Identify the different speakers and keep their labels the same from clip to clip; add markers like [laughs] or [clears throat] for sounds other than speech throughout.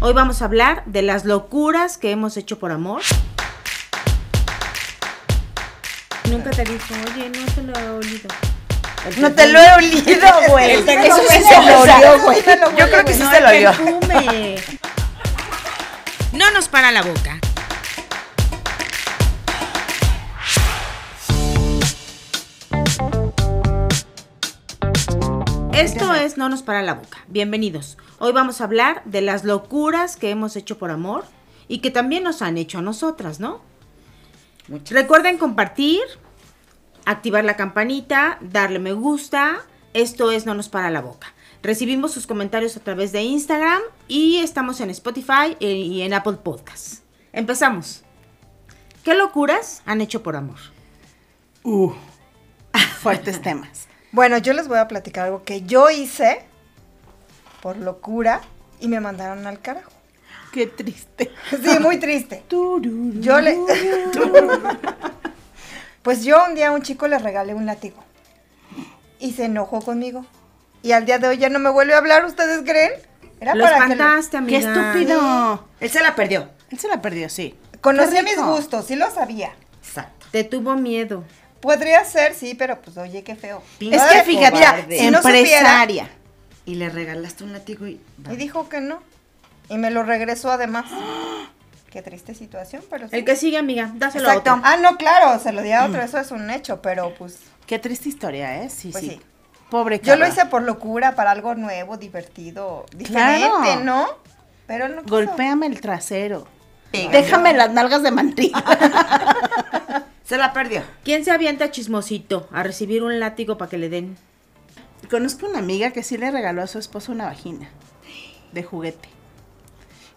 Speaker 1: Hoy vamos a hablar de las locuras que hemos hecho por amor. Nunca te dijo, oye, no te lo he olido.
Speaker 2: No te lo he olido, güey. Eso sí se lo olió, güey. Yo creo que sí
Speaker 1: No,
Speaker 2: se lo olió.
Speaker 1: No nos para la boca. Esto es No nos para la boca. Bienvenidos. Hoy vamos a hablar de las locuras que hemos hecho por amor y que también nos han hecho a nosotras, ¿no?
Speaker 2: Muchas.
Speaker 1: Recuerden compartir, activar la campanita, darle me gusta. Esto es No nos para la boca. Recibimos sus comentarios a través de Instagram y estamos en Spotify eh, y en Apple Podcasts. Empezamos. ¿Qué locuras han hecho por amor?
Speaker 3: Uh, fuertes [laughs] temas.
Speaker 4: Bueno, yo les voy a platicar algo que yo hice por locura y me mandaron al carajo.
Speaker 3: Qué triste. [laughs]
Speaker 4: Sí, muy triste. Yo le... [laughs] Pues yo un día a un chico le regalé un látigo y se enojó conmigo. Y al día de hoy ya no me vuelve a hablar, ¿ustedes creen? Era
Speaker 1: Lo
Speaker 4: para que le-
Speaker 1: espantaste,
Speaker 3: Qué
Speaker 1: amiga.
Speaker 3: estúpido.
Speaker 2: Él se la perdió.
Speaker 3: Él se la perdió, sí.
Speaker 4: Conocía mis gustos, sí lo sabía.
Speaker 2: Exacto.
Speaker 1: Te tuvo miedo.
Speaker 4: Podría ser, sí, pero pues oye, qué feo.
Speaker 3: Es que fíjate,
Speaker 4: mira, si no supiera,
Speaker 3: empresaria.
Speaker 2: Y le regalaste un látigo y...
Speaker 4: y dijo que no. Y me lo regresó además. Qué triste situación, pero sí.
Speaker 1: El que sigue, amiga, dáselo a
Speaker 4: Exacto.
Speaker 1: otro.
Speaker 4: Ah, no, claro, se lo di a otro, eso es un hecho, pero pues
Speaker 3: Qué triste historia, ¿eh? Sí,
Speaker 4: Pues
Speaker 3: sí.
Speaker 4: sí.
Speaker 3: Pobre
Speaker 4: yo lo hice por locura, para algo nuevo, divertido,
Speaker 3: Claro.
Speaker 4: diferente, ¿no? Pero no quiso.
Speaker 3: Golpéame el trasero. Déjame las nalgas de mantilla. [laughs]
Speaker 2: Se la perdió.
Speaker 1: ¿Quién se avienta chismosito a recibir un látigo para que le den?
Speaker 3: Conozco una amiga que sí le regaló a su esposo una vagina de juguete.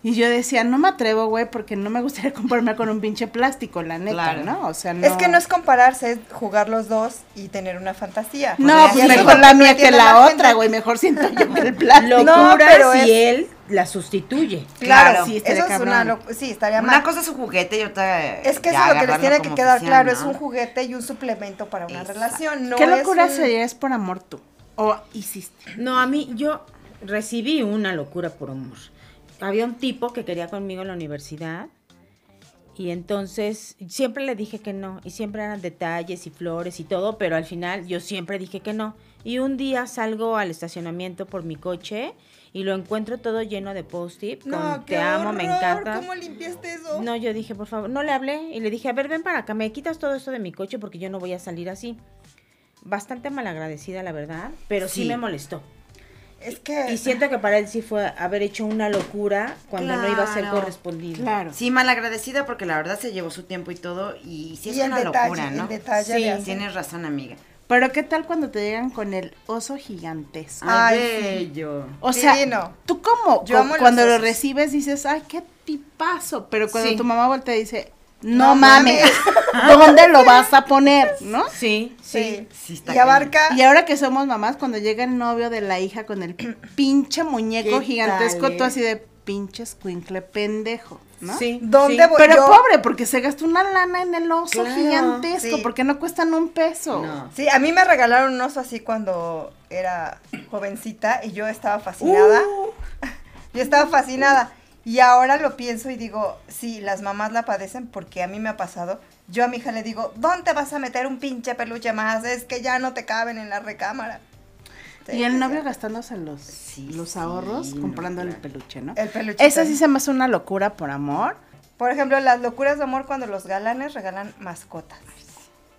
Speaker 3: Y yo decía, no me atrevo, güey, porque no me gustaría [laughs] comprarme con un pinche plástico, la neta,
Speaker 2: Claro.
Speaker 3: ¿no? O sea, no.
Speaker 4: Es que no es compararse, es jugar los dos y tener una fantasía.
Speaker 3: No, pues
Speaker 4: es
Speaker 3: mejor
Speaker 4: lo
Speaker 3: la
Speaker 4: que
Speaker 3: mía que la otra, güey. Mejor siento yo que [laughs] el plástico.
Speaker 1: Locuras
Speaker 4: pero
Speaker 1: y
Speaker 4: es-
Speaker 1: él la sustituye.
Speaker 4: Claro,
Speaker 2: Claro.
Speaker 3: Sí,
Speaker 4: eso es una locu- Sí, estaría
Speaker 2: Una cosa es un juguete y otra...
Speaker 4: Es que eso es lo que les tiene que quedar
Speaker 2: oficial,
Speaker 4: claro,
Speaker 2: ¿no?
Speaker 4: es un juguete y un suplemento para una
Speaker 2: Exacto.
Speaker 4: relación, no
Speaker 3: ¿Qué
Speaker 4: es
Speaker 3: locura
Speaker 4: un-
Speaker 3: sería es por amor tú? ¿O hiciste?
Speaker 1: No, a mí yo recibí una locura por amor. Había un tipo que quería conmigo en la universidad y entonces siempre le dije que no y siempre eran detalles y flores y todo, pero al final yo siempre dije que no. Y un día salgo al estacionamiento por mi coche y lo encuentro todo lleno de post-it con
Speaker 4: No,
Speaker 1: te amo, me encanta.
Speaker 4: ¿Cómo limpiaste eso?
Speaker 1: No, yo dije, por favor, no le hablé y le dije, a ver, ven para acá, me quitas todo esto de mi coche porque yo no voy a salir así. Bastante malagradecida, la verdad, pero sí,
Speaker 2: Sí.
Speaker 1: me molestó.
Speaker 4: Es que
Speaker 1: Y siento que para él sí fue haber hecho una locura cuando no iba a ser correspondido.
Speaker 3: Claro.
Speaker 2: Sí, malagradecida porque la verdad se llevó su tiempo y todo y sí es
Speaker 4: y
Speaker 2: una
Speaker 4: detalle,
Speaker 2: locura, ¿no?
Speaker 1: Sí,
Speaker 4: de
Speaker 2: Tienes razón, amiga.
Speaker 3: Pero ¿qué tal cuando te llegan con el oso gigantesco?
Speaker 4: Ay,
Speaker 2: Ay, bello.
Speaker 3: O sea,
Speaker 4: divino.
Speaker 3: tú como
Speaker 4: Yo
Speaker 3: cuando lo recibes dices, ay, qué tipazo. Pero cuando
Speaker 1: Sí.
Speaker 3: tu mamá voltea y dice, no,
Speaker 4: No
Speaker 3: mames,
Speaker 4: mames. [laughs]
Speaker 3: ¿dónde lo vas a poner? ¿No?
Speaker 1: Sí,
Speaker 4: Sí.
Speaker 2: Sí está
Speaker 4: y abarca
Speaker 3: Y ahora que somos mamás, cuando llega el novio de la hija con el [clears throat] pinche muñeco
Speaker 2: ¿Qué
Speaker 3: gigantesco,
Speaker 2: tal,
Speaker 3: tú así de pinche escuincle pendejo, ¿no?
Speaker 1: Sí.
Speaker 4: ¿Dónde
Speaker 1: sí.
Speaker 4: voy?
Speaker 3: Pero
Speaker 4: Yo-
Speaker 3: pobre, porque se gastó una lana en el oso
Speaker 2: Claro,
Speaker 3: gigantesco,
Speaker 4: sí.
Speaker 3: porque no cuestan un peso.
Speaker 2: No.
Speaker 4: Sí, a mí me regalaron un oso así cuando era jovencita y yo estaba fascinada.
Speaker 3: Uh. [laughs]
Speaker 4: Yo estaba fascinada. Y ahora lo pienso y digo, sí, las mamás la padecen porque a mí me ha pasado. Yo a mi hija le digo, ¿dónde vas a meter un pinche peluche más? Es que ya no te caben en la recámara. Sí,
Speaker 3: Y el novio gastándose los,
Speaker 2: Sí,
Speaker 3: los
Speaker 2: sí,
Speaker 3: ahorros
Speaker 2: no,
Speaker 3: comprando el peluche, ¿no?
Speaker 4: El peluche.
Speaker 3: Esa sí se me hace una locura por amor.
Speaker 4: Por ejemplo, las locuras de amor cuando los galanes regalan mascotas.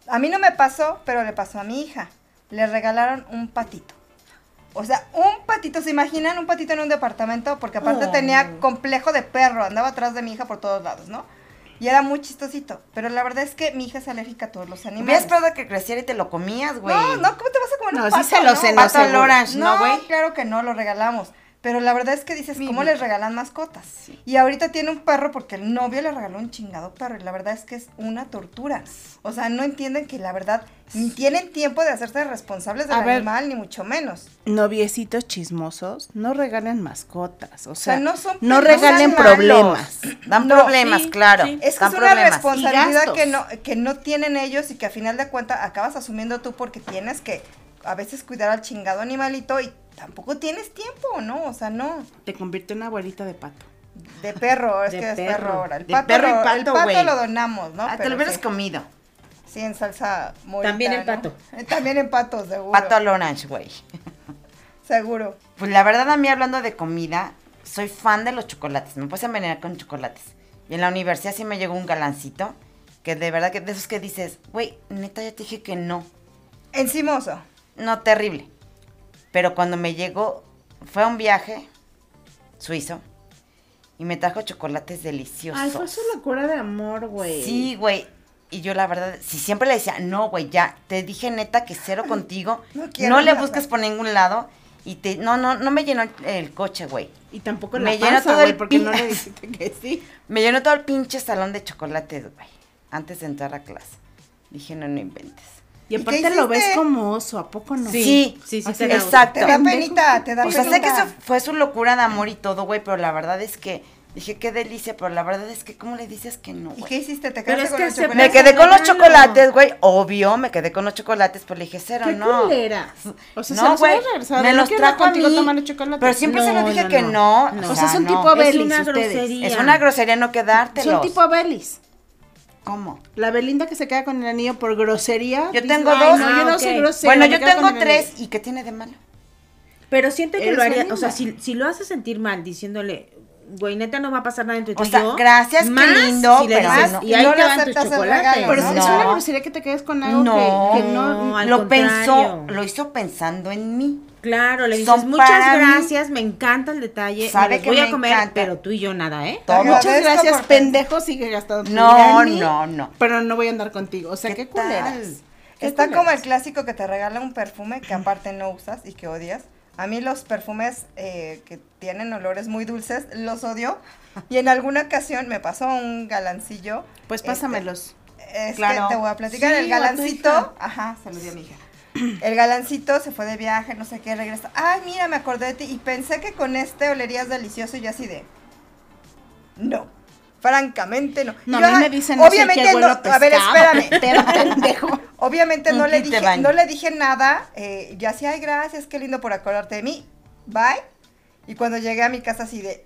Speaker 4: A mí no me pasó, pero le pasó a mi hija. Le regalaron un patito. O sea, un patito, ¿se imaginan? Un patito en un departamento, porque aparte
Speaker 1: Oh.
Speaker 4: tenía complejo de perro, andaba atrás de mi hija por todos lados, ¿no? Y era muy chistosito. Pero la verdad es que mi hija es alérgica a todos los animales.
Speaker 2: esperado que creciera y te lo comías, güey.
Speaker 4: No, no, ¿cómo te vas a comer
Speaker 3: No,
Speaker 4: un
Speaker 3: sí
Speaker 4: pato,
Speaker 3: se lo
Speaker 4: no?
Speaker 3: cenó,
Speaker 2: Pato
Speaker 3: seguro.
Speaker 2: Lorange, ¿no,
Speaker 4: No,
Speaker 2: güey?
Speaker 4: claro que no, lo regalamos. Pero la verdad es que dices,
Speaker 2: Mi
Speaker 4: ¿cómo
Speaker 2: vida.
Speaker 4: les regalan mascotas? Y ahorita tiene un perro porque el novio le regaló un chingado perro. Y la verdad es que es una tortura. O sea, no entienden que la verdad ni tienen tiempo de hacerse responsables del
Speaker 3: ver.
Speaker 4: animal, ni mucho menos.
Speaker 3: Noviecitos chismosos, no regalen mascotas. O sea,
Speaker 4: sea, no son-
Speaker 3: no
Speaker 4: no
Speaker 3: regalen problemas.
Speaker 2: Dan
Speaker 4: No,
Speaker 2: problemas,
Speaker 1: sí,
Speaker 2: claro.
Speaker 1: sí.
Speaker 4: Es que
Speaker 2: dan
Speaker 4: es una
Speaker 2: problemas.
Speaker 4: responsabilidad que no, que no tienen ellos y que a final de cuentas acabas asumiendo tú porque tienes que a veces cuidar al chingado animalito y tampoco tienes tiempo, ¿no? O sea, no.
Speaker 3: Te convierte en una abuelita de pato.
Speaker 4: De perro, es
Speaker 1: De
Speaker 4: que es
Speaker 1: perro.
Speaker 4: perro ahora. El
Speaker 2: De
Speaker 4: pato,
Speaker 2: perro y
Speaker 4: lo, el
Speaker 2: pato,
Speaker 4: pato lo donamos, ¿no?
Speaker 2: Ah, te
Speaker 4: Pero
Speaker 2: lo hubieras
Speaker 4: sí.
Speaker 2: comido.
Speaker 4: Sí, en salsa morita,
Speaker 1: También el
Speaker 4: ¿no?
Speaker 1: pato. [laughs]
Speaker 4: También en pato, seguro.
Speaker 2: Pato al orange, güey. [laughs]
Speaker 4: Seguro.
Speaker 2: Pues la verdad, a mí hablando de comida, soy fan de los chocolates. Me puedes envenenar con chocolates. Y en la universidad sí me llegó un galancito. Que de verdad que de esos que dices, güey, neta, ya te dije que no.
Speaker 4: Encimoso.
Speaker 2: No, terrible. Pero cuando me llegó, fue a un viaje suizo. Y me trajo chocolates deliciosos.
Speaker 3: Ay, fue su locura de amor, güey.
Speaker 2: Sí, güey. Y yo la verdad, si siempre le decía, no, güey, ya, te dije neta que cero [laughs] contigo.
Speaker 4: No
Speaker 2: No, le
Speaker 4: nada.
Speaker 2: busques por ningún lado. Y te, no, no, no me llenó el, el coche, güey.
Speaker 3: Y tampoco
Speaker 2: Me
Speaker 3: la panza,
Speaker 2: todo
Speaker 3: güey,
Speaker 2: el
Speaker 3: porque no le dijiste que sí. [laughs]
Speaker 2: Me llenó todo el pinche salón de chocolates, güey. Antes de entrar a clase. Dije, no, no inventes.
Speaker 3: Y
Speaker 4: ¿Y qué
Speaker 3: aparte lo ves como oso, ¿a poco no?
Speaker 2: Sí,
Speaker 1: sí, sí,
Speaker 3: Así
Speaker 1: te da-
Speaker 2: exacto.
Speaker 4: Te da penita, te da
Speaker 2: O sea,
Speaker 4: penita.
Speaker 2: sé que eso fue su locura de amor y todo, güey, pero la verdad es que dije, qué delicia, pero la verdad es que, ¿cómo le dices que no,
Speaker 4: ¿Y qué hiciste? ¿Te quedaste
Speaker 1: es
Speaker 4: con
Speaker 1: que
Speaker 4: los
Speaker 1: se-
Speaker 4: chocolates?
Speaker 2: Me quedé con los chocolates, güey, obvio, me quedé con los chocolates, pero le dije, cero,
Speaker 3: Qué
Speaker 2: no.
Speaker 3: culeras. O sea,
Speaker 2: no,
Speaker 3: se los
Speaker 2: güey,
Speaker 3: regresado.
Speaker 2: me los trajo a
Speaker 3: contigo
Speaker 2: mí,
Speaker 3: tomando chocolate.
Speaker 2: pero siempre se lo dije
Speaker 1: no,
Speaker 2: que
Speaker 1: no.
Speaker 2: no.
Speaker 3: O sea, son
Speaker 2: no.
Speaker 3: tipo
Speaker 1: Es
Speaker 3: Belis
Speaker 1: una
Speaker 3: ustedes.
Speaker 1: grosería.
Speaker 2: Es una grosería no quedártelos.
Speaker 3: Son tipo Belis.
Speaker 2: ¿Cómo?
Speaker 3: La Belinda que se queda con el anillo por grosería.
Speaker 2: Yo
Speaker 3: dice,
Speaker 2: tengo
Speaker 3: "Ay,
Speaker 2: dos".
Speaker 3: No, yo
Speaker 1: Ah,
Speaker 3: no
Speaker 1: ok.
Speaker 3: soy grosera.
Speaker 2: Bueno, yo tengo tres. ¿y qué tiene de malo?
Speaker 1: Pero siento que lo haría, o sea, si, si lo hace sentir mal diciéndole, güey, neta no va a pasar nada entre tú
Speaker 2: O
Speaker 1: y
Speaker 2: sea,
Speaker 1: yo.
Speaker 2: gracias, qué lindo,
Speaker 1: si le
Speaker 2: pero
Speaker 1: dices,
Speaker 2: no.
Speaker 1: y ahí
Speaker 4: No
Speaker 1: te
Speaker 4: le
Speaker 1: van tus chocolates.
Speaker 4: regalo,
Speaker 3: Pero
Speaker 4: ¿no?
Speaker 3: es una grosería que te quedes con algo
Speaker 2: No,
Speaker 3: que, que no.
Speaker 1: No, al
Speaker 2: lo pensó, lo hizo pensando en mí.
Speaker 1: Claro, le dices,
Speaker 2: Son
Speaker 1: muchas
Speaker 2: mí.
Speaker 1: gracias, me encanta el detalle,
Speaker 2: Sabe
Speaker 1: me
Speaker 2: que
Speaker 1: voy
Speaker 2: me
Speaker 1: a comer,
Speaker 2: encanta.
Speaker 1: pero tú y yo nada, ¿eh?
Speaker 2: Todo.
Speaker 3: Muchas gracias,
Speaker 4: por-
Speaker 3: pendejo, sigue gastando
Speaker 2: No, no, no.
Speaker 3: Pero no voy a andar contigo. O sea, qué, culeras. Qué
Speaker 4: Está
Speaker 3: culeras.
Speaker 4: como el clásico que te regala un perfume que aparte no usas y que odias. A mí los perfumes eh, que tienen olores muy dulces los odio. Y en alguna ocasión me pasó un galancillo.
Speaker 3: Pues
Speaker 4: este,
Speaker 3: pásamelos.
Speaker 4: Es
Speaker 2: Claro.
Speaker 4: que te voy a platicar.
Speaker 3: Sí,
Speaker 4: el galancito. Ajá, se lo di a mi hija. [clears throat] El galancito se fue de viaje, no sé qué, regresa. Ay, mira, me acordé de ti y pensé que con este olerías delicioso y yo así de. No. Francamente no.
Speaker 3: No,
Speaker 4: Yo,
Speaker 3: a mí me dicen
Speaker 4: obviamente no.
Speaker 3: a
Speaker 4: A ver, espérame. [laughs]
Speaker 3: Te pendejo. [laughs]
Speaker 4: Obviamente no le dije,
Speaker 2: baño.
Speaker 4: no le dije nada. Eh, yo así, ay, gracias, qué lindo por acordarte de mí. Bye. Y cuando llegué a mi casa así de,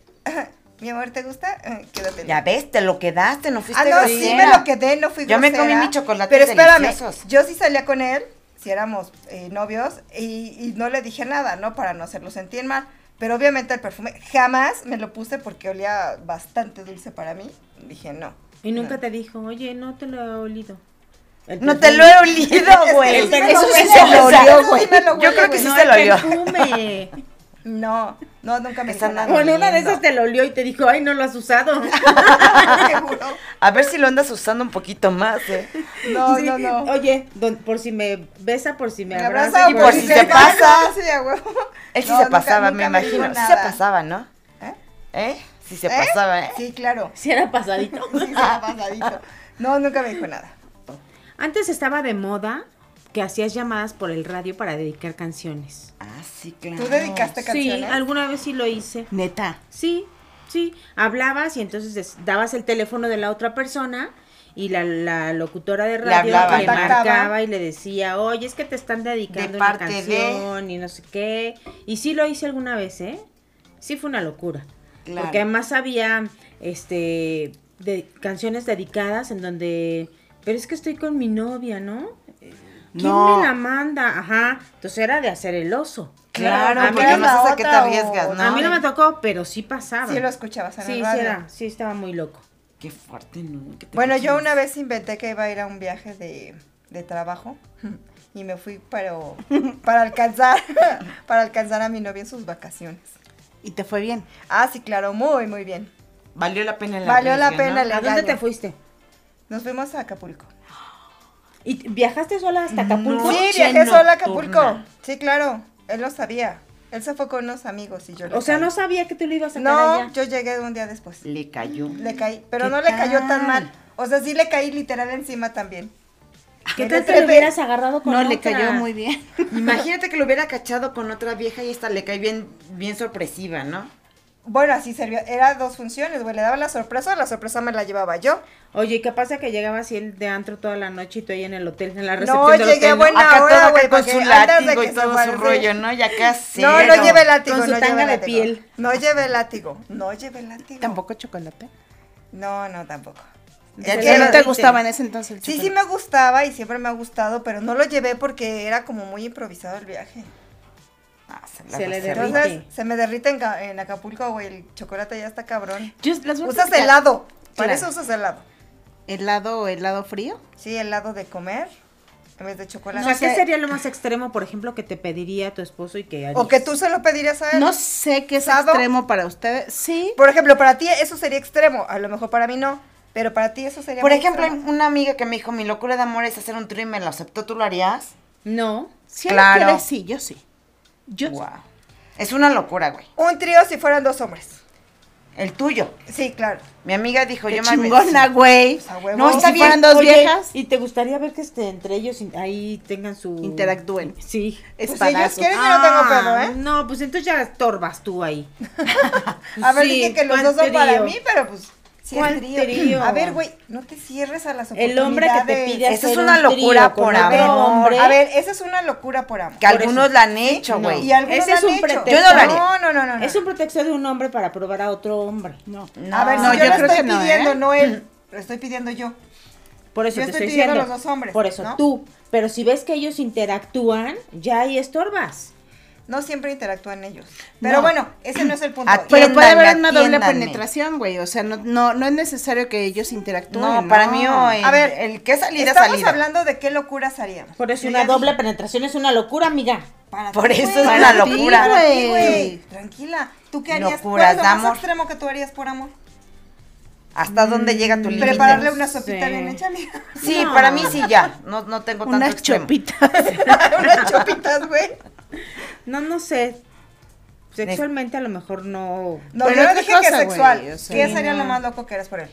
Speaker 4: mi amor, ¿te gusta? Eh, Quédate.
Speaker 2: Ya ves, te lo quedaste, no fuiste
Speaker 4: Ah, no, sí, me lo quedé, no fui
Speaker 2: Yo me comí mis chocolates
Speaker 4: Pero espérame,
Speaker 2: deliciosos.
Speaker 4: yo sí salía con él, si éramos eh, novios, y, y no le dije nada, ¿no? Para no hacerlo sentir mal. Pero obviamente el perfume jamás me lo puse porque olía bastante dulce para mí. Dije, no.
Speaker 1: Y nunca
Speaker 4: no.
Speaker 1: te dijo, oye, no te lo he olido.
Speaker 2: No te lo he olido, [laughs] güey.
Speaker 3: Eso sí se lo olió, güey.
Speaker 2: Yo creo que sí se lo olió. [laughs]
Speaker 4: No, no, nunca me dijo nada.
Speaker 1: Bueno, una de esas te lo olió y te dijo, ay, no lo has usado. [laughs]
Speaker 4: Seguro.
Speaker 2: A ver si lo andas usando un poquito más, eh.
Speaker 4: No,
Speaker 1: Sí,
Speaker 4: no, no.
Speaker 1: Oye, don- por si me besa, por si me
Speaker 4: Me
Speaker 1: abraza.
Speaker 2: y por si se pasa. [laughs]
Speaker 4: Sí.
Speaker 2: Él sí
Speaker 4: No,
Speaker 2: se
Speaker 4: nunca-
Speaker 2: pasaba, me
Speaker 4: nunca me dijo
Speaker 2: imagino. Sí se pasaba, ¿no?
Speaker 4: ¿Eh?
Speaker 2: ¿Eh? Sí se
Speaker 4: ¿Eh?
Speaker 2: pasaba, ¿eh?
Speaker 4: Sí, claro.
Speaker 1: Si era pasadito.
Speaker 4: Sí, ha pasadito. [laughs] No, nunca me dijo nada.
Speaker 1: Antes estaba de moda que hacías llamadas por el radio para dedicar canciones.
Speaker 2: Ah, sí, claro.
Speaker 4: ¿Tú dedicaste
Speaker 1: Sí,
Speaker 4: canciones?
Speaker 1: alguna vez sí lo hice.
Speaker 3: Neta.
Speaker 1: Sí, sí. Hablabas y entonces dabas el teléfono de la otra persona y la, la locutora de radio
Speaker 2: hablaba.
Speaker 1: le marcaba y le decía, oye, es que te están dedicando
Speaker 2: De
Speaker 1: una
Speaker 2: de-
Speaker 1: canción y no sé qué. Y sí lo hice alguna vez, ¿eh? Sí fue una locura.
Speaker 2: Claro.
Speaker 1: Porque además había este de canciones dedicadas en donde pero es que estoy con mi novia, ¿no? ¿Quién
Speaker 3: No.
Speaker 1: me la manda? Ajá. Entonces era de hacer el oso.
Speaker 2: Claro,
Speaker 1: A mí
Speaker 2: porque
Speaker 1: no
Speaker 2: sabes a qué te arriesgas,
Speaker 4: o-
Speaker 2: ¿no?
Speaker 1: A mí no me tocó, pero sí pasaba.
Speaker 4: Sí lo escuchabas en
Speaker 1: Sí,
Speaker 4: el
Speaker 1: sí era, sí estaba muy loco.
Speaker 2: Qué fuerte, ¿no? ¿Qué te
Speaker 4: Bueno, yo una vez inventé que iba a ir a un viaje de, de trabajo y me fui para, para alcanzar [laughs] para alcanzar a mi novia en sus vacaciones.
Speaker 3: Y te fue bien.
Speaker 4: Ah, sí, claro, muy, muy bien.
Speaker 2: Valió la pena el
Speaker 4: Valió la pena
Speaker 2: ¿no?
Speaker 4: el
Speaker 1: ¿A dónde te fuiste?
Speaker 4: Nos fuimos a Acapulco.
Speaker 1: ¿Y viajaste sola hasta Acapulco?
Speaker 4: sí, viajé sola a Acapulco. Sí, claro, él lo sabía. Él se fue con unos amigos y yo
Speaker 1: O sea,
Speaker 4: caí.
Speaker 1: no sabía que tú lo ibas a sacar
Speaker 4: No,
Speaker 1: allá.
Speaker 4: yo llegué un día después.
Speaker 2: Le cayó.
Speaker 4: Le caí, pero
Speaker 3: ¿Qué
Speaker 4: no le cayó tan mal. O sea, sí le caí literal encima también.
Speaker 1: ¿Qué tal que
Speaker 4: trepé.
Speaker 1: lo hubieras agarrado con
Speaker 3: No, le cayó muy bien. [laughs]
Speaker 2: Imagínate que lo hubiera cachado con otra vieja y esta le cae bien, bien sorpresiva, ¿no?
Speaker 4: Bueno, así servía. Era dos funciones, güey. Le daba la sorpresa, la sorpresa me la llevaba yo.
Speaker 1: Oye, ¿qué pasa que llegaba así el de antro toda la noche y tú ahí en el hotel, en la recepción
Speaker 4: No,
Speaker 1: del
Speaker 4: llegué buena
Speaker 2: Acá
Speaker 4: hora, güey,
Speaker 2: con su látigo y todo su
Speaker 4: sí.
Speaker 2: rollo, ¿no? Ya casi.
Speaker 4: No, no llevé látigo.
Speaker 1: Con su
Speaker 4: no
Speaker 1: tanga de piel.
Speaker 4: No llevé látigo. No llevé látigo.
Speaker 3: Tampoco chocolate.
Speaker 4: No, no, tampoco.
Speaker 1: Ya
Speaker 4: Es
Speaker 1: te
Speaker 4: que
Speaker 3: ¿Qué no te gustaba en ese entonces el
Speaker 4: Sí, sí
Speaker 3: chocolate?
Speaker 4: me gustaba y siempre me ha gustado, pero no lo llevé porque era como muy improvisado el viaje.
Speaker 2: Ah, se la
Speaker 1: Se le derrite.
Speaker 4: Entonces, se me derrite en, Ca- en Acapulco, güey, el chocolate ya está cabrón.
Speaker 3: Yo las
Speaker 4: Usas helado, para
Speaker 3: Claro.
Speaker 4: eso usas helado.
Speaker 3: ¿Helado o helado frío?
Speaker 4: Sí, helado de comer en vez de
Speaker 1: O
Speaker 4: chocolate.
Speaker 1: sea, ¿qué sería lo más extremo, por ejemplo, que te pediría tu esposo y que harías?
Speaker 4: O que tú se lo pedirías a él.
Speaker 3: No sé qué es
Speaker 4: ¿Sado?
Speaker 3: extremo para ustedes. Sí.
Speaker 4: Por ejemplo, para ti eso sería extremo, a lo mejor para mí no, pero para ti eso sería
Speaker 2: Por ejemplo,
Speaker 4: extremo.
Speaker 2: una amiga que me dijo, mi locura de amor es hacer un y me lo aceptó, ¿tú lo harías?
Speaker 1: No.
Speaker 3: Si él
Speaker 2: Claro.
Speaker 3: quiere, sí, yo sí. Yo
Speaker 2: Wow. Es una locura, güey.
Speaker 4: Un trío si fueran dos hombres.
Speaker 2: El tuyo.
Speaker 4: Sí, claro.
Speaker 2: Mi amiga dijo,
Speaker 3: Qué
Speaker 2: yo me
Speaker 3: chingona, güey.
Speaker 4: Huevo.
Speaker 3: No, está
Speaker 4: si
Speaker 3: bien. dos
Speaker 1: Oye,
Speaker 3: viejas,
Speaker 1: ¿Y te gustaría ver que este, entre ellos ahí tengan su...
Speaker 3: interactúen.
Speaker 1: Sí.
Speaker 4: Pues si ellos quieren, yo no tengo
Speaker 1: Ah,
Speaker 4: pedo, ¿eh?
Speaker 1: No, pues entonces ya estorbas tú ahí. [laughs]
Speaker 4: A ver,
Speaker 1: Sí,
Speaker 4: dije que los
Speaker 1: ¿cuál
Speaker 4: dos son para mí, pero pues sí
Speaker 1: ¿Cuál
Speaker 4: trío.
Speaker 1: trío?
Speaker 4: A ver, güey, no te cierres a las
Speaker 1: El
Speaker 4: oportunidades.
Speaker 1: hombre que te pide hacer
Speaker 2: es una
Speaker 1: un
Speaker 2: locura por amor.
Speaker 1: hombre.
Speaker 4: A ver, esa es una locura por amor.
Speaker 2: Que
Speaker 1: Por
Speaker 2: algunos
Speaker 1: eso.
Speaker 2: la han hecho,
Speaker 1: No.
Speaker 2: güey.
Speaker 4: Y algunos
Speaker 1: Ese es
Speaker 4: han
Speaker 1: un
Speaker 4: hecho.
Speaker 1: pretexto.
Speaker 2: Yo no lo haría.
Speaker 4: No, no, no, no. no.
Speaker 1: Es un pretexto de un hombre para probar a otro hombre.
Speaker 3: No.
Speaker 2: No.
Speaker 4: A ver, si
Speaker 3: No,
Speaker 4: yo,
Speaker 3: yo
Speaker 4: lo
Speaker 3: creo
Speaker 4: estoy
Speaker 3: que no,
Speaker 4: pidiendo,
Speaker 3: ¿eh?
Speaker 4: no él. Lo estoy pidiendo yo.
Speaker 1: Por eso
Speaker 4: Yo
Speaker 1: te
Speaker 4: estoy
Speaker 1: estoy
Speaker 4: pidiendo
Speaker 1: diciendo.
Speaker 4: a los dos hombres,
Speaker 1: Por eso
Speaker 4: ¿no?
Speaker 1: tú. Pero si ves que ellos interactúan, ya ahí estorbas.
Speaker 4: No siempre interactúan ellos. Pero
Speaker 3: No.
Speaker 4: bueno, ese no es el punto. [clears throat]
Speaker 3: Pero puede haber una doble penetración, güey. O sea, no, no, no es necesario que ellos interactúen.
Speaker 2: No, para mí, o el,
Speaker 4: A ver,
Speaker 2: el que salida,
Speaker 4: Estamos
Speaker 2: salida.
Speaker 4: hablando de qué locuras haríamos.
Speaker 1: Por eso una doble
Speaker 4: dije,
Speaker 1: penetración es una locura, amiga.
Speaker 4: para
Speaker 2: Por eso es una locura.
Speaker 3: Güey.
Speaker 4: Tranquila. ¿Tú qué harías?
Speaker 2: Locuras,
Speaker 4: ¿Cuál es lo más extremo que tú harías por amor?
Speaker 2: ¿Hasta dónde llega tu límite?
Speaker 4: Prepararle una sopita bien hecha, amiga.
Speaker 2: Sí,
Speaker 1: No.
Speaker 2: para mí sí ya. No, no tengo tanto
Speaker 3: Unas
Speaker 2: extremo.
Speaker 3: chopitas. [laughs]
Speaker 4: Unas chopitas, güey.
Speaker 1: No, no sé. Sexualmente a lo mejor no.
Speaker 4: No,
Speaker 3: Pero
Speaker 4: yo dije
Speaker 3: cosa,
Speaker 4: que
Speaker 3: güey,
Speaker 4: sexual.
Speaker 3: o sea,
Speaker 4: ¿Qué sería
Speaker 1: no.
Speaker 4: lo más loco que eres por él?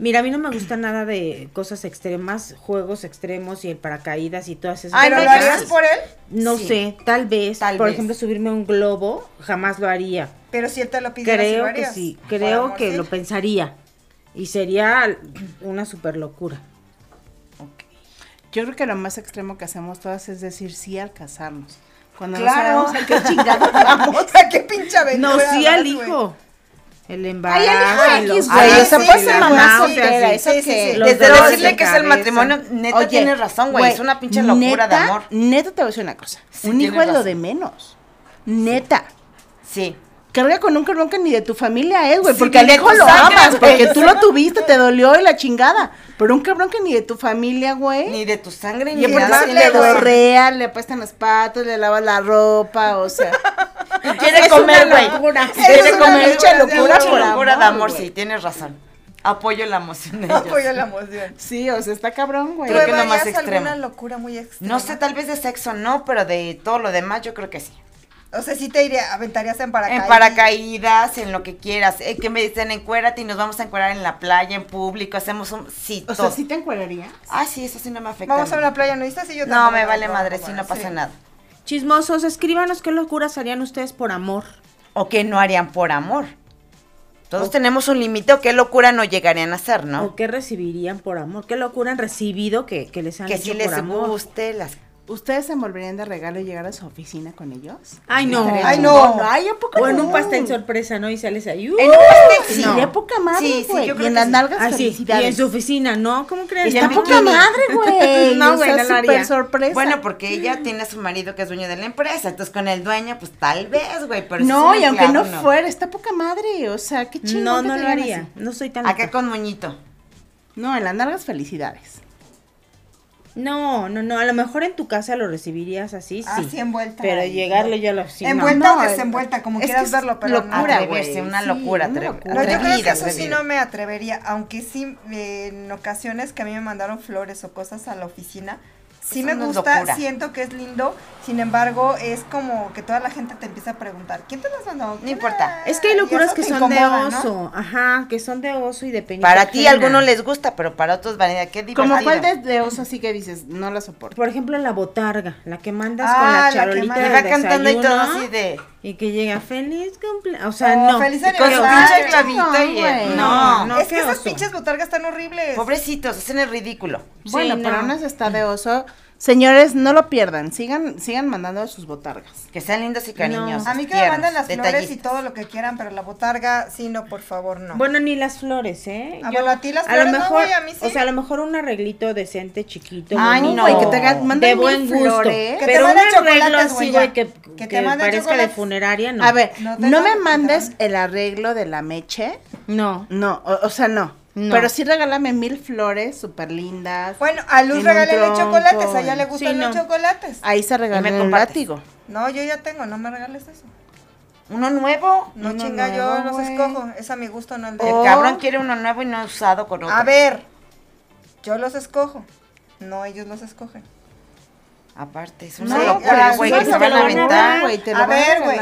Speaker 1: Mira, a mí no me gusta nada de cosas extremas, juegos extremos y el paracaídas y todas esas
Speaker 2: Ay,
Speaker 4: ¿Pero
Speaker 2: no,
Speaker 4: lo harías por él?
Speaker 1: No
Speaker 2: Sí.
Speaker 1: sé, tal vez.
Speaker 2: Tal
Speaker 1: por
Speaker 2: vez.
Speaker 1: ejemplo, subirme a un globo, jamás lo haría.
Speaker 4: Pero si él te lo pidiera, ¿sí lo
Speaker 1: Creo que sí, creo que lo pensaría. Y sería una super locura.
Speaker 3: Yo creo que lo más extremo que hacemos todas es decir sí al casarnos. Cuando
Speaker 4: Claro.
Speaker 3: no sabemos a qué chingados [laughs] vamos.
Speaker 4: ¿A qué pinche aventura
Speaker 1: No, sí al hijo. El
Speaker 3: Ay,
Speaker 1: embarazo.
Speaker 3: el hijo X, güey. O sea,
Speaker 4: sí,
Speaker 3: puede ser
Speaker 4: la
Speaker 3: mamá
Speaker 1: sí,
Speaker 3: eso
Speaker 4: sí,
Speaker 3: que...
Speaker 4: sí.
Speaker 2: Desde decirle
Speaker 1: de
Speaker 2: que es el matrimonio, neta
Speaker 3: Oye,
Speaker 2: tienes razón, güey. Es una pinche locura de
Speaker 3: neta,
Speaker 2: amor.
Speaker 3: Neta, te voy a decir una cosa.
Speaker 2: Sí,
Speaker 3: un hijo es lo de menos. Neta.
Speaker 2: Sí.
Speaker 3: Carga con un cabrón que ni de tu familia es, güey.
Speaker 2: Sí,
Speaker 3: porque al
Speaker 2: de
Speaker 3: hijo
Speaker 2: tu
Speaker 3: lo
Speaker 2: sangre,
Speaker 3: amas,
Speaker 2: güey.
Speaker 3: porque tú lo tuviste, te dolió y la chingada. Pero un cabrón que ni de tu familia, güey.
Speaker 2: Ni de tu sangre,
Speaker 3: Y
Speaker 2: ni
Speaker 3: aparte
Speaker 2: nada.
Speaker 3: le gorrea, le apestan los patos, le lavas la ropa, o sea.
Speaker 2: Y quiere
Speaker 3: Es
Speaker 2: comer, güey. Quiere
Speaker 3: Es una
Speaker 2: comer. güey,
Speaker 3: locura por
Speaker 2: locura de
Speaker 3: amor, güey.
Speaker 2: sí, tienes razón. Apoyo la emoción de ellos.
Speaker 4: Apoyo la emoción.
Speaker 3: Sí, o sea, está cabrón, güey.
Speaker 4: ¿Tú
Speaker 2: Creo que es lo más extremo.
Speaker 4: alguna locura muy extrema?
Speaker 2: No sé, tal vez de sexo no, pero de todo lo demás yo creo que sí.
Speaker 4: O sea, sí te iría, aventarías en paracaídas.
Speaker 2: En paracaídas, en lo que quieras. Eh, que me dicen encuérate y nos vamos a encuerar en la playa, en público, hacemos un... Sí,
Speaker 3: O sea, ¿sí te encuerarías?
Speaker 2: Ah, sí, eso sí no me afecta.
Speaker 4: Vamos a una playa nudista, sí, yo
Speaker 2: No,
Speaker 4: tampoco
Speaker 2: me vale madre, sí,
Speaker 4: bueno,
Speaker 2: no pasa
Speaker 4: sí.
Speaker 2: nada.
Speaker 1: Chismosos, escríbanos qué locuras harían ustedes por amor.
Speaker 2: O que no harían por amor. Todos tenemos un límite o qué locura no llegarían a hacer, ¿no?
Speaker 1: ¿O qué recibirían por amor? ¿Qué locura han recibido que, que les han
Speaker 2: que
Speaker 1: hecho
Speaker 2: si les
Speaker 1: por amor?
Speaker 2: guste las...
Speaker 3: ¿Ustedes se envolverían de regalo y llegar a su oficina con ellos?
Speaker 1: Ay, no.
Speaker 4: Ay,
Speaker 3: chingón,
Speaker 4: no.
Speaker 3: Ay, ¿a poco
Speaker 1: O en
Speaker 3: no?
Speaker 1: un pastel sorpresa, ¿no? Y sales ahí. ¡uh!
Speaker 2: En un pastel,
Speaker 3: Sí,
Speaker 2: no.
Speaker 3: de poca madre,
Speaker 2: Sí, sí,
Speaker 3: y en
Speaker 2: que
Speaker 3: las
Speaker 2: sí.
Speaker 3: nalgas
Speaker 1: Así, y
Speaker 3: felicidades.
Speaker 1: en su oficina, ¿no? ¿Cómo crees?
Speaker 2: Y
Speaker 3: Está poca
Speaker 2: bikini.
Speaker 3: madre, [laughs] güey.
Speaker 1: No,
Speaker 3: o
Speaker 1: güey,
Speaker 3: sea,
Speaker 1: no haría.
Speaker 3: súper sorpresa.
Speaker 2: Bueno, porque ella tiene a su marido que es dueño de la empresa, entonces con el dueño, pues tal vez, güey, pero
Speaker 3: no, y aunque no
Speaker 2: empleado,
Speaker 3: fuera, está poca madre. O sea, qué chingón
Speaker 1: No,
Speaker 3: que
Speaker 1: no lo haría.
Speaker 3: así.
Speaker 1: No soy tan
Speaker 2: Acá
Speaker 1: loca.
Speaker 2: con moñito.
Speaker 3: No, en las nalgas felicidades.
Speaker 1: No, no, no. A lo mejor en tu casa lo recibirías así, sí.
Speaker 4: Así envuelta.
Speaker 1: Pero
Speaker 4: ahí,
Speaker 1: llegarle
Speaker 4: ¿no?
Speaker 1: yo a la oficina.
Speaker 4: Envuelta
Speaker 3: No,
Speaker 4: o
Speaker 3: es-
Speaker 4: desenvuelta, como quieras verlo, pero no.
Speaker 3: locura, güey.
Speaker 2: una
Speaker 3: Sí,
Speaker 2: locura,
Speaker 3: una locura.
Speaker 4: No, yo creo que eso sí no me atrevería, aunque sí eh, en ocasiones que a mí me mandaron flores o cosas a la oficina, sí me
Speaker 2: no
Speaker 4: gusta, siento que es lindo, sin embargo, es como que toda la gente te empieza a preguntar, ¿quién te las mandó?
Speaker 2: No importa.
Speaker 1: Es que hay locuras que son
Speaker 4: incomoda,
Speaker 1: de
Speaker 4: ¿no?
Speaker 1: oso, ajá, que son de oso y de penita
Speaker 2: Para ti a algunos les gusta, pero para otros vanidad. Qué divertido.
Speaker 3: Como cuál de, de oso así que dices, no la soporto.
Speaker 1: Por ejemplo, la botarga, la que mandas
Speaker 4: Ah,
Speaker 1: con
Speaker 4: la
Speaker 1: la
Speaker 4: que
Speaker 1: charolita
Speaker 4: mandas.
Speaker 1: de
Speaker 2: Deja cantando y todo así de...
Speaker 1: y que llega feliz cumpleaños, o sea,
Speaker 4: Oh,
Speaker 1: no.
Speaker 4: feliz
Speaker 2: Con
Speaker 4: aniversario.
Speaker 2: pinche clavito y...
Speaker 3: güey.
Speaker 2: No,
Speaker 1: No,
Speaker 4: es que esas pinches botargas están horribles.
Speaker 2: Pobrecitos, hacen el ridículo.
Speaker 1: Sí,
Speaker 3: Bueno,
Speaker 1: no.
Speaker 3: pero unas está de oso. Señores, no lo pierdan. Sigan, sigan mandando sus botargas.
Speaker 2: Que sean lindos y cariñosos.
Speaker 4: A mí que me manden las flores y todo lo que quieran, pero la botarga, sí, no, por favor, no.
Speaker 1: Bueno, ni las flores, ¿eh?
Speaker 4: Ah, bueno, a ti las
Speaker 1: a lo
Speaker 4: flores no,
Speaker 1: mejor,
Speaker 4: güey, a mí sí.
Speaker 1: O sea, a lo mejor un arreglito decente, chiquito.
Speaker 2: Ay, no. güey, que te
Speaker 3: hagan-
Speaker 1: de
Speaker 3: manden
Speaker 1: buen gusto.
Speaker 3: flores.
Speaker 4: Que te
Speaker 1: pero un
Speaker 4: manden
Speaker 1: arreglo así,
Speaker 4: güey,
Speaker 1: que,
Speaker 4: Que
Speaker 1: que,
Speaker 4: te manden
Speaker 1: parezca de
Speaker 4: chocolates.
Speaker 1: funeraria, no.
Speaker 3: A ver,
Speaker 4: No
Speaker 3: no,
Speaker 4: te
Speaker 3: me mandes
Speaker 4: te
Speaker 3: el arreglo de la meche.
Speaker 1: No.
Speaker 3: No, o, o sea, no.
Speaker 1: No.
Speaker 3: Pero sí regálame mil flores súper lindas.
Speaker 4: Bueno, a Luz regálale chocolates, a ella le gustan
Speaker 1: Sí,
Speaker 4: los chocolates.
Speaker 3: Ahí se regaló
Speaker 2: me
Speaker 3: el látigo.
Speaker 4: No, yo ya tengo, no me regales eso.
Speaker 2: Uno nuevo.
Speaker 4: No
Speaker 3: Uno
Speaker 4: chinga, yo los escojo, es a mi gusto, no el de
Speaker 2: El
Speaker 3: Oh.
Speaker 2: cabrón quiere uno nuevo y no usado con otro.
Speaker 4: A ver, yo los escojo, no ellos los escogen.
Speaker 2: Aparte, es una locura, güey, que se van a aventar.
Speaker 3: güey, te
Speaker 4: A
Speaker 3: van
Speaker 4: ver, güey.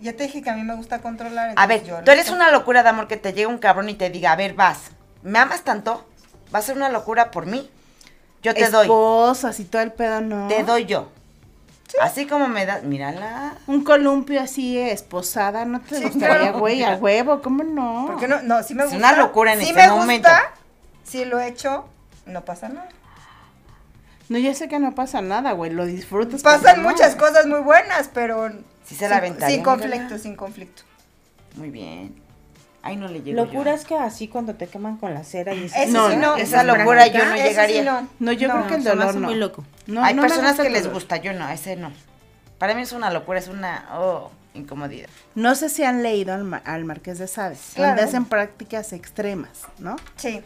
Speaker 4: Ya te dije que a mí me gusta controlar.
Speaker 2: A ver,
Speaker 4: yo
Speaker 2: tú eres una locura de amor que te llega un cabrón y te diga, a ver, vas, ¿me amas tanto? ¿Va a ser una locura por mí? Yo te doy,
Speaker 3: Esposas y todo el pedo, no.
Speaker 2: te doy yo. Así como me das, mírala.
Speaker 3: Un columpio así esposada, ¿no te
Speaker 4: Sí,
Speaker 3: gustaría,
Speaker 4: claro.
Speaker 3: güey? A huevo, ¿cómo no?
Speaker 4: ¿Por qué no? No, sí me
Speaker 2: Es
Speaker 4: gusta.
Speaker 2: una locura en
Speaker 4: sí
Speaker 2: ese
Speaker 4: me
Speaker 2: momento.
Speaker 4: Gusta, sí lo he hecho, no pasa nada.
Speaker 3: No, ya sé que no pasa nada, güey, lo disfrutas.
Speaker 4: Pasan
Speaker 3: no.
Speaker 4: muchas cosas muy buenas, pero
Speaker 2: Sí se la
Speaker 4: sin,
Speaker 2: aventaría,
Speaker 4: sin conflicto, sin conflicto.
Speaker 2: Muy bien. Ay, no le llego
Speaker 1: Locura
Speaker 2: yo.
Speaker 1: es que así cuando te queman con la cera y eso.
Speaker 4: Ese
Speaker 3: No,
Speaker 4: sí
Speaker 3: no,
Speaker 4: no.
Speaker 2: esa
Speaker 1: es
Speaker 2: locura yo no
Speaker 4: sí
Speaker 2: llegaría.
Speaker 4: no.
Speaker 3: No, yo creo que el dolor no.
Speaker 1: muy loco.
Speaker 3: No,
Speaker 2: Hay personas que les gusta, yo no, ese no. Para mí es una locura, es una oh, incomodidad.
Speaker 3: No sé si han leído al, Ma- al Marqués de Sade,
Speaker 4: Claro.
Speaker 3: donde hacen prácticas extremas, ¿no?
Speaker 4: Sí.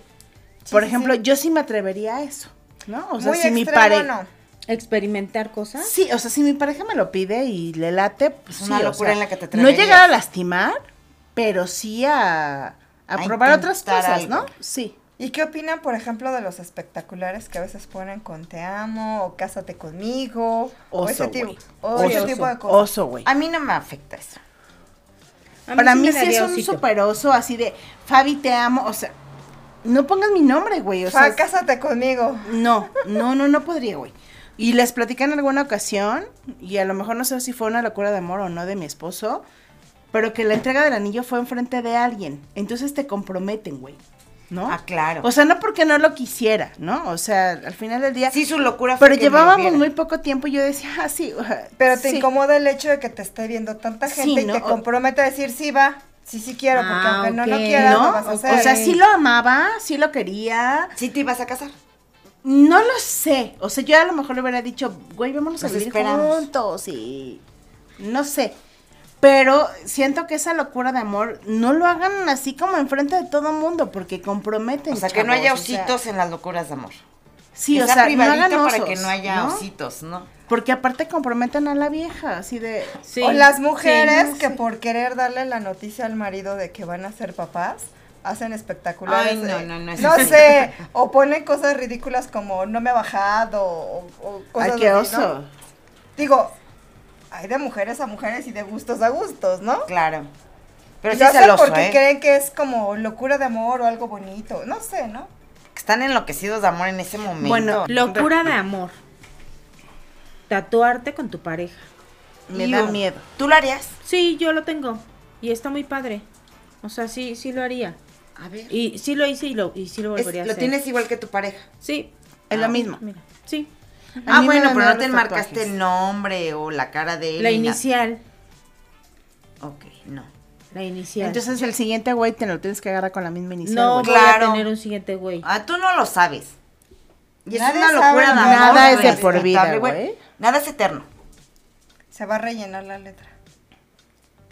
Speaker 4: Sí,
Speaker 3: Por
Speaker 4: sí,
Speaker 3: ejemplo,
Speaker 4: sí.
Speaker 3: yo sí me atrevería a eso, ¿no? O sea,
Speaker 4: Muy
Speaker 3: si mi pareja...
Speaker 4: no.
Speaker 1: Experimentar cosas.
Speaker 3: Sí, o sea, si mi pareja me lo pide y le late, pues
Speaker 2: Es una
Speaker 3: sí, o
Speaker 2: locura
Speaker 3: sea,
Speaker 2: en la que te
Speaker 3: No
Speaker 2: atreverías.
Speaker 3: llegar a lastimar, pero sí a, a,
Speaker 2: A
Speaker 3: probar otras cosas,
Speaker 2: algo.
Speaker 3: ¿no? Sí.
Speaker 4: ¿Y qué opinan, por ejemplo, de los espectaculares que a veces ponen con te amo o cásate conmigo? o
Speaker 3: Oso,
Speaker 4: ese tipo,
Speaker 3: güey.
Speaker 4: o
Speaker 3: Oso,
Speaker 4: ese tipo de cosas.
Speaker 3: Oso, güey.
Speaker 2: A mí no me afecta eso.
Speaker 1: A
Speaker 3: Para
Speaker 1: sí
Speaker 3: mí sí es un super oso así de, Fabi, te amo, o sea, no pongas mi nombre, güey, o sea,
Speaker 4: cásate conmigo.
Speaker 3: no, no, no, no podría, güey. Y les platicé en alguna ocasión, y a lo mejor no sé si fue una locura de amor o no de mi esposo, pero que la entrega del anillo fue enfrente de alguien. Entonces te comprometen, güey. ¿No?
Speaker 2: Ah, claro.
Speaker 3: O sea, no porque no lo quisiera, ¿no? O sea, al final del día.
Speaker 2: sí, su locura fue
Speaker 3: pero
Speaker 2: que
Speaker 3: llevábamos muy poco tiempo y yo decía, ah, sí.
Speaker 4: Pero te
Speaker 3: sí.
Speaker 4: incomoda el hecho de que te esté viendo tanta
Speaker 3: Sí,
Speaker 4: gente y
Speaker 3: ¿no?
Speaker 4: te compromete a decir sí va, sí sí quiero, porque
Speaker 1: Ah,
Speaker 4: aunque no lo quieras,
Speaker 3: ¿No?
Speaker 4: lo vas a
Speaker 3: O-
Speaker 4: hacer.
Speaker 3: O sea, sí lo amaba, sí lo quería.
Speaker 2: ¿Sí te ibas a casar?
Speaker 3: No lo sé. O sea, yo a lo mejor le hubiera dicho, güey, vámonos a vivir
Speaker 2: esperamos.
Speaker 3: juntos y. No sé. Pero siento que esa locura de amor no lo hagan así como enfrente de todo mundo, porque comprometen.
Speaker 2: O sea, que no haya
Speaker 3: chavos, o sea,
Speaker 2: ositos en las locuras de amor.
Speaker 3: sí,
Speaker 2: que
Speaker 3: o
Speaker 2: sea
Speaker 3: no hagan
Speaker 2: para
Speaker 3: osos,
Speaker 2: que no haya
Speaker 3: ¿no?
Speaker 2: ositos, ¿no?
Speaker 3: Porque aparte comprometen a la vieja, así de.
Speaker 1: Sí,
Speaker 4: o las
Speaker 1: sí.
Speaker 4: mujeres
Speaker 3: no
Speaker 4: que por querer darle la noticia al marido de que van a ser papás, hacen espectaculares.
Speaker 2: Ay, no, no, no,
Speaker 4: No sé, o ponen cosas ridículas como no me ha bajado o, o cosas
Speaker 3: Ay, qué
Speaker 4: así, ¿no?
Speaker 3: oso.
Speaker 4: Digo, hay de mujeres a mujeres y de gustos a gustos, ¿no?
Speaker 2: Claro. Pero
Speaker 4: Y
Speaker 2: sí
Speaker 4: lo
Speaker 2: es
Speaker 4: hacen porque
Speaker 2: ¿eh?
Speaker 4: creen que es como locura de amor o algo bonito, no sé, ¿no?
Speaker 2: Están enloquecidos de amor en ese momento.
Speaker 3: Bueno,
Speaker 1: Locura de amor. Tatuarte con tu pareja.
Speaker 3: Me da miedo.
Speaker 2: ¿Tú lo harías?
Speaker 1: Sí, yo lo tengo. Y está muy padre. O sea, sí, sí lo haría.
Speaker 2: A ver.
Speaker 1: Y sí lo hice y lo, y sí lo
Speaker 2: Es-
Speaker 1: volvería a
Speaker 2: lo
Speaker 1: hacer.
Speaker 2: tienes igual que tu pareja.
Speaker 1: Sí.
Speaker 3: Es
Speaker 2: Ah,
Speaker 3: lo mismo.
Speaker 1: Mira, sí.
Speaker 3: A
Speaker 2: Ah, bueno, pero no te marcaste el nombre o la cara de él.
Speaker 1: La inicial.
Speaker 2: Ok, no.
Speaker 1: La inicial.
Speaker 3: Entonces el siguiente güey te lo tienes que agarrar con la misma inicial.
Speaker 1: no voy
Speaker 2: Claro.
Speaker 1: a tener un siguiente güey.
Speaker 2: Ah, tú no lo sabes. Y es
Speaker 4: Nadie
Speaker 2: una locura
Speaker 4: nada.
Speaker 3: Nada es de por vida, güey.
Speaker 2: Nada es eterno.
Speaker 4: Se va a rellenar la letra.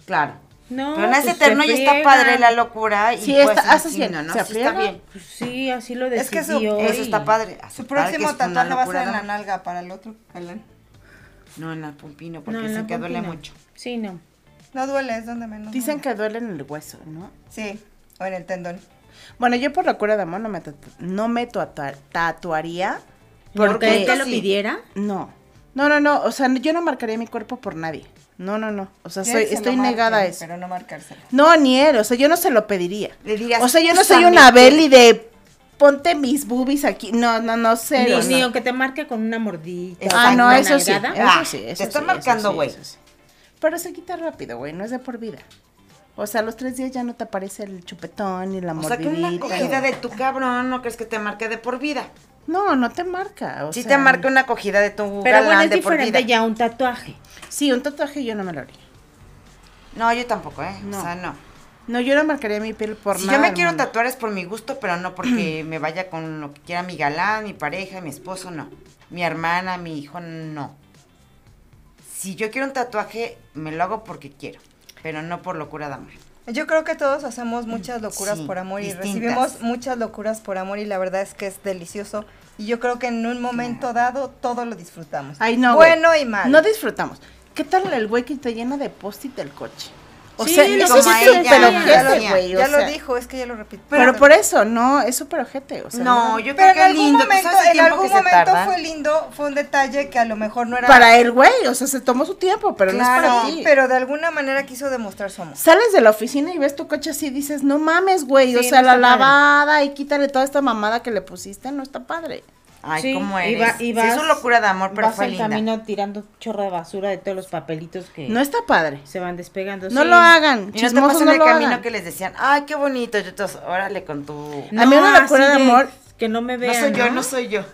Speaker 2: Claro.
Speaker 1: No,
Speaker 2: Pero no es
Speaker 1: pues,
Speaker 2: eterno y está padre la locura. Y
Speaker 3: Sí,
Speaker 2: pues,
Speaker 3: está- hace
Speaker 2: sí,
Speaker 3: cien,
Speaker 2: no, no,
Speaker 3: se
Speaker 2: sí está bien.
Speaker 1: Pues sí, así lo
Speaker 4: Es que su-
Speaker 1: decidió.
Speaker 2: Eso está padre.
Speaker 4: Su próximo
Speaker 2: es
Speaker 4: tatuaje va a ser en la nalga para el otro galán.
Speaker 2: No, en la pompino, porque
Speaker 1: No, en
Speaker 2: dicen que duele mucho.
Speaker 1: Sí, no.
Speaker 4: No duele, es donde menos.
Speaker 3: Dicen
Speaker 4: duele.
Speaker 3: que duele en el hueso, ¿no?
Speaker 4: Sí, o en el tendón.
Speaker 3: Bueno, yo por locura de amor no me, tatu- no me tatua- tatuaría
Speaker 1: Porque
Speaker 2: qué?
Speaker 1: él te lo pidiera.
Speaker 3: No. No, no, no. O sea, yo no marcaría mi cuerpo por nadie. No, no, no. O sea, soy, estoy negada a eso.
Speaker 4: Pero no marcárselo.
Speaker 3: No, ni él. O sea, yo no se lo pediría.
Speaker 2: Le dirías,
Speaker 3: O sea, yo no soy
Speaker 2: "Úsame,
Speaker 3: una
Speaker 2: que-".
Speaker 3: Belly de ponte mis boobies aquí. No, no, no sé.
Speaker 1: Ni,
Speaker 3: no,
Speaker 1: ni
Speaker 3: no.
Speaker 1: aunque te marque con una mordita.
Speaker 2: Exacto.
Speaker 3: Ah, no,
Speaker 1: una
Speaker 3: eso sí.
Speaker 1: nalgada.
Speaker 3: Eso
Speaker 2: Ah,
Speaker 3: sí,
Speaker 2: te
Speaker 3: eso
Speaker 2: está
Speaker 3: sí,
Speaker 2: marcando,
Speaker 3: eso sí,
Speaker 2: güey.
Speaker 3: eso sí. Pero se quita rápido, güey. No es de por vida. O sea, a los tres días ya no te aparece el chupetón ni la
Speaker 2: O sea, que una
Speaker 3: mordidita.
Speaker 2: acogida de tu cabrón, ¿no crees que te marque de por vida?
Speaker 3: No, no te marca. O
Speaker 2: Sí
Speaker 3: sea,
Speaker 2: te marca una acogida de tu
Speaker 1: Pero
Speaker 2: galán
Speaker 1: bueno, es
Speaker 2: de por vida.
Speaker 1: diferente ya un tatuaje.
Speaker 3: Sí, un tatuaje yo no me lo haría.
Speaker 2: No, yo tampoco, ¿eh?
Speaker 3: No.
Speaker 2: O sea, no.
Speaker 3: No, yo no marcaría mi piel por
Speaker 2: si
Speaker 3: nada.
Speaker 2: yo me quiero
Speaker 3: mundo.
Speaker 2: tatuar es por mi gusto, pero no porque [clears throat] me vaya con lo que quiera mi galán, mi pareja, mi esposo, no. Mi hermana, mi hijo, no. Si yo quiero un tatuaje, me lo hago porque quiero, pero no por locura de amor.
Speaker 4: Yo creo que todos hacemos muchas locuras
Speaker 2: Sí,
Speaker 4: por amor y
Speaker 2: distintas.
Speaker 4: recibimos muchas locuras por amor y la verdad es que es delicioso. Y yo creo que en un momento dado todo lo disfrutamos.
Speaker 3: Ay, no.
Speaker 4: Bueno y mal.
Speaker 3: No disfrutamos. ¿Qué tal el güey que te llena de post-it del coche? O
Speaker 1: Sí,
Speaker 3: sea, eso es
Speaker 2: te
Speaker 3: súper
Speaker 2: decía,
Speaker 3: ojete,
Speaker 2: ya lo-
Speaker 3: güey. o
Speaker 4: ya lo
Speaker 3: sea.
Speaker 4: dijo, es que ya lo repito.
Speaker 3: Pero por eso, no, es súper ojete. O sea,
Speaker 2: No, yo
Speaker 4: Pero
Speaker 2: creo
Speaker 4: en
Speaker 2: que es
Speaker 4: algún
Speaker 2: lindo. ¿tú
Speaker 4: momento, en algún momento fue lindo, fue un detalle que a lo mejor no era
Speaker 3: Para el güey, o sea, se tomó su tiempo, pero no es para ti.
Speaker 4: pero de alguna manera quiso demostrar su amor.
Speaker 3: Sales de la oficina y ves tu coche así y dices, no mames, güey. o sea,
Speaker 1: no
Speaker 3: la
Speaker 1: padre.
Speaker 3: lavada y quítale toda esta mamada que le pusiste, no está padre.
Speaker 2: Ay,
Speaker 1: Sí,
Speaker 2: cómo eres. Sí,
Speaker 1: vas-
Speaker 2: es una locura de amor, pero
Speaker 1: Vas
Speaker 2: fue
Speaker 1: al
Speaker 2: linda.
Speaker 1: camino tirando chorro de basura de todos los papelitos que
Speaker 3: No está padre.
Speaker 1: se van despegando.
Speaker 3: No
Speaker 1: Sí.
Speaker 3: lo hagan.
Speaker 2: Y no te en
Speaker 3: no
Speaker 2: el
Speaker 3: lo
Speaker 2: camino
Speaker 3: hagan.
Speaker 2: que les decían, ay, qué bonito. Yo todos, órale con tu...
Speaker 3: A mí una locura de amor-
Speaker 1: Que no me
Speaker 2: No
Speaker 1: vean.
Speaker 2: soy yo, no soy yo.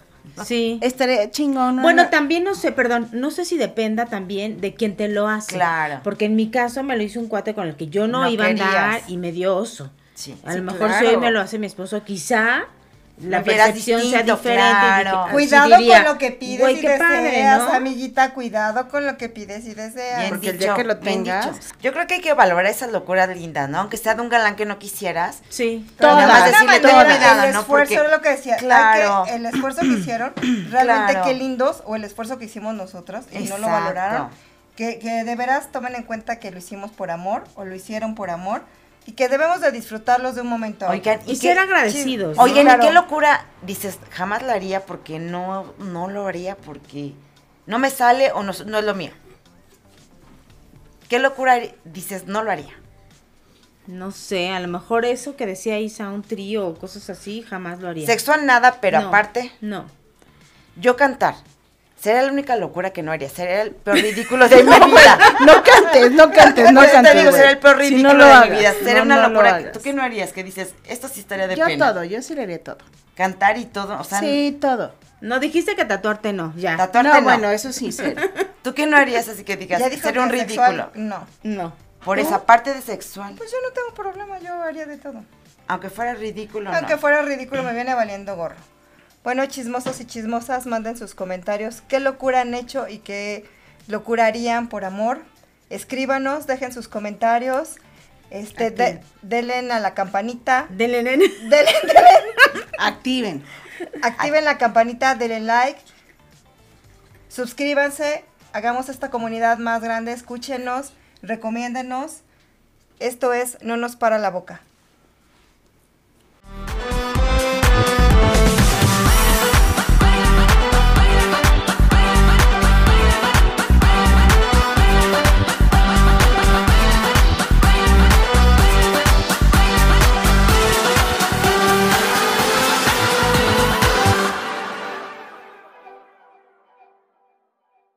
Speaker 1: Sí.
Speaker 3: Estaría chingón. ¿no?
Speaker 1: Bueno, también no sé, perdón, no sé si dependa también de quién te lo hace.
Speaker 2: Claro.
Speaker 1: Porque en mi caso me lo hizo un cuate con el que yo no,
Speaker 2: No
Speaker 1: iba a andar y me dio oso.
Speaker 2: Sí.
Speaker 1: A
Speaker 2: Sí,
Speaker 1: lo mejor si hoy me lo hace mi esposo, quizá la percepción sea diferente.
Speaker 2: claro.
Speaker 4: Cuidado
Speaker 1: diría,
Speaker 4: con lo que pides
Speaker 1: "Güey,
Speaker 4: y
Speaker 1: qué padre,
Speaker 4: deseas,
Speaker 1: ¿no?".
Speaker 4: amiguita, cuidado con lo que pides y deseas.
Speaker 2: Bien
Speaker 3: Porque el
Speaker 2: dicho,
Speaker 3: día que lo tengas-.
Speaker 2: Yo creo que hay que valorar esas locuras lindas, ¿no? Aunque sea de un galán que no quisieras.
Speaker 1: Sí.
Speaker 4: Pero
Speaker 3: Todas.
Speaker 2: Nada más decirle, cuidado,
Speaker 4: el
Speaker 2: ¿no?
Speaker 4: esfuerzo
Speaker 2: Porque-
Speaker 4: era lo que decía. hay
Speaker 2: Claro.
Speaker 4: que- el esfuerzo que hicieron, [clears throat] realmente
Speaker 2: Claro.
Speaker 4: qué lindos, o el esfuerzo que hicimos nosotros y no lo
Speaker 2: Exacto.
Speaker 4: valoraron. Que, que de veras tomen en cuenta que lo hicimos por amor o lo hicieron por amor y que debemos de disfrutarlos de un momento a otro.
Speaker 2: Oigan,
Speaker 1: Y ser agradecidos. ¿no?
Speaker 2: Oigan,
Speaker 4: Claro.
Speaker 2: ¿y qué locura? Dices, jamás lo haría porque no, no lo haría porque no me sale o no, no es lo mío. ¿Qué locura dices, no lo haría?
Speaker 1: No sé, a lo mejor eso que decía Isa, un trío o cosas así, jamás lo haría.
Speaker 2: Sexual nada, pero
Speaker 1: No,
Speaker 2: aparte,
Speaker 1: No.
Speaker 2: yo cantar. Sería la única locura que no haría. Sería el peor [laughs] ridículo de mi vida.
Speaker 3: No cantes, no cantes, no [laughs] cantes.
Speaker 2: te digo, sería el peor
Speaker 3: Si
Speaker 2: ridículo
Speaker 3: no lo
Speaker 2: de
Speaker 3: hagas,
Speaker 2: mi vida. Sería
Speaker 3: no,
Speaker 2: una
Speaker 3: no lo
Speaker 2: locura. que-. ¿Tú qué no harías? Que dices, esto sí estaría de
Speaker 3: Yo
Speaker 2: pena.
Speaker 3: todo, yo sí le haría todo.
Speaker 2: Cantar y todo. O sea,
Speaker 3: Sí, todo.
Speaker 1: No dijiste que tatuarte no, ya.
Speaker 2: tatuarte
Speaker 3: no,
Speaker 2: no.
Speaker 3: bueno, eso sí, sí. [laughs]
Speaker 2: ¿Tú qué no harías así que digas?
Speaker 4: Ya
Speaker 2: Sería un ridículo.
Speaker 4: sexual, no.
Speaker 1: No.
Speaker 2: Por esa parte de sexual.
Speaker 4: Pues yo no tengo problema, yo haría de todo.
Speaker 2: Aunque fuera ridículo,
Speaker 4: Aunque fuera ridículo, me viene valiendo gorro. Bueno, chismosos y chismosas, manden sus comentarios. ¿Qué locura han hecho y qué locura harían por amor? Escríbanos, dejen sus comentarios. Este, de- denle a la campanita.
Speaker 1: Dele, nene. [laughs]
Speaker 4: Denle, denle.
Speaker 3: Activen.
Speaker 4: Activen la campanita, denle like. Suscríbanse. Hagamos esta comunidad más grande. Escúchenos. Recomiéndenos. Esto es No nos para la boca.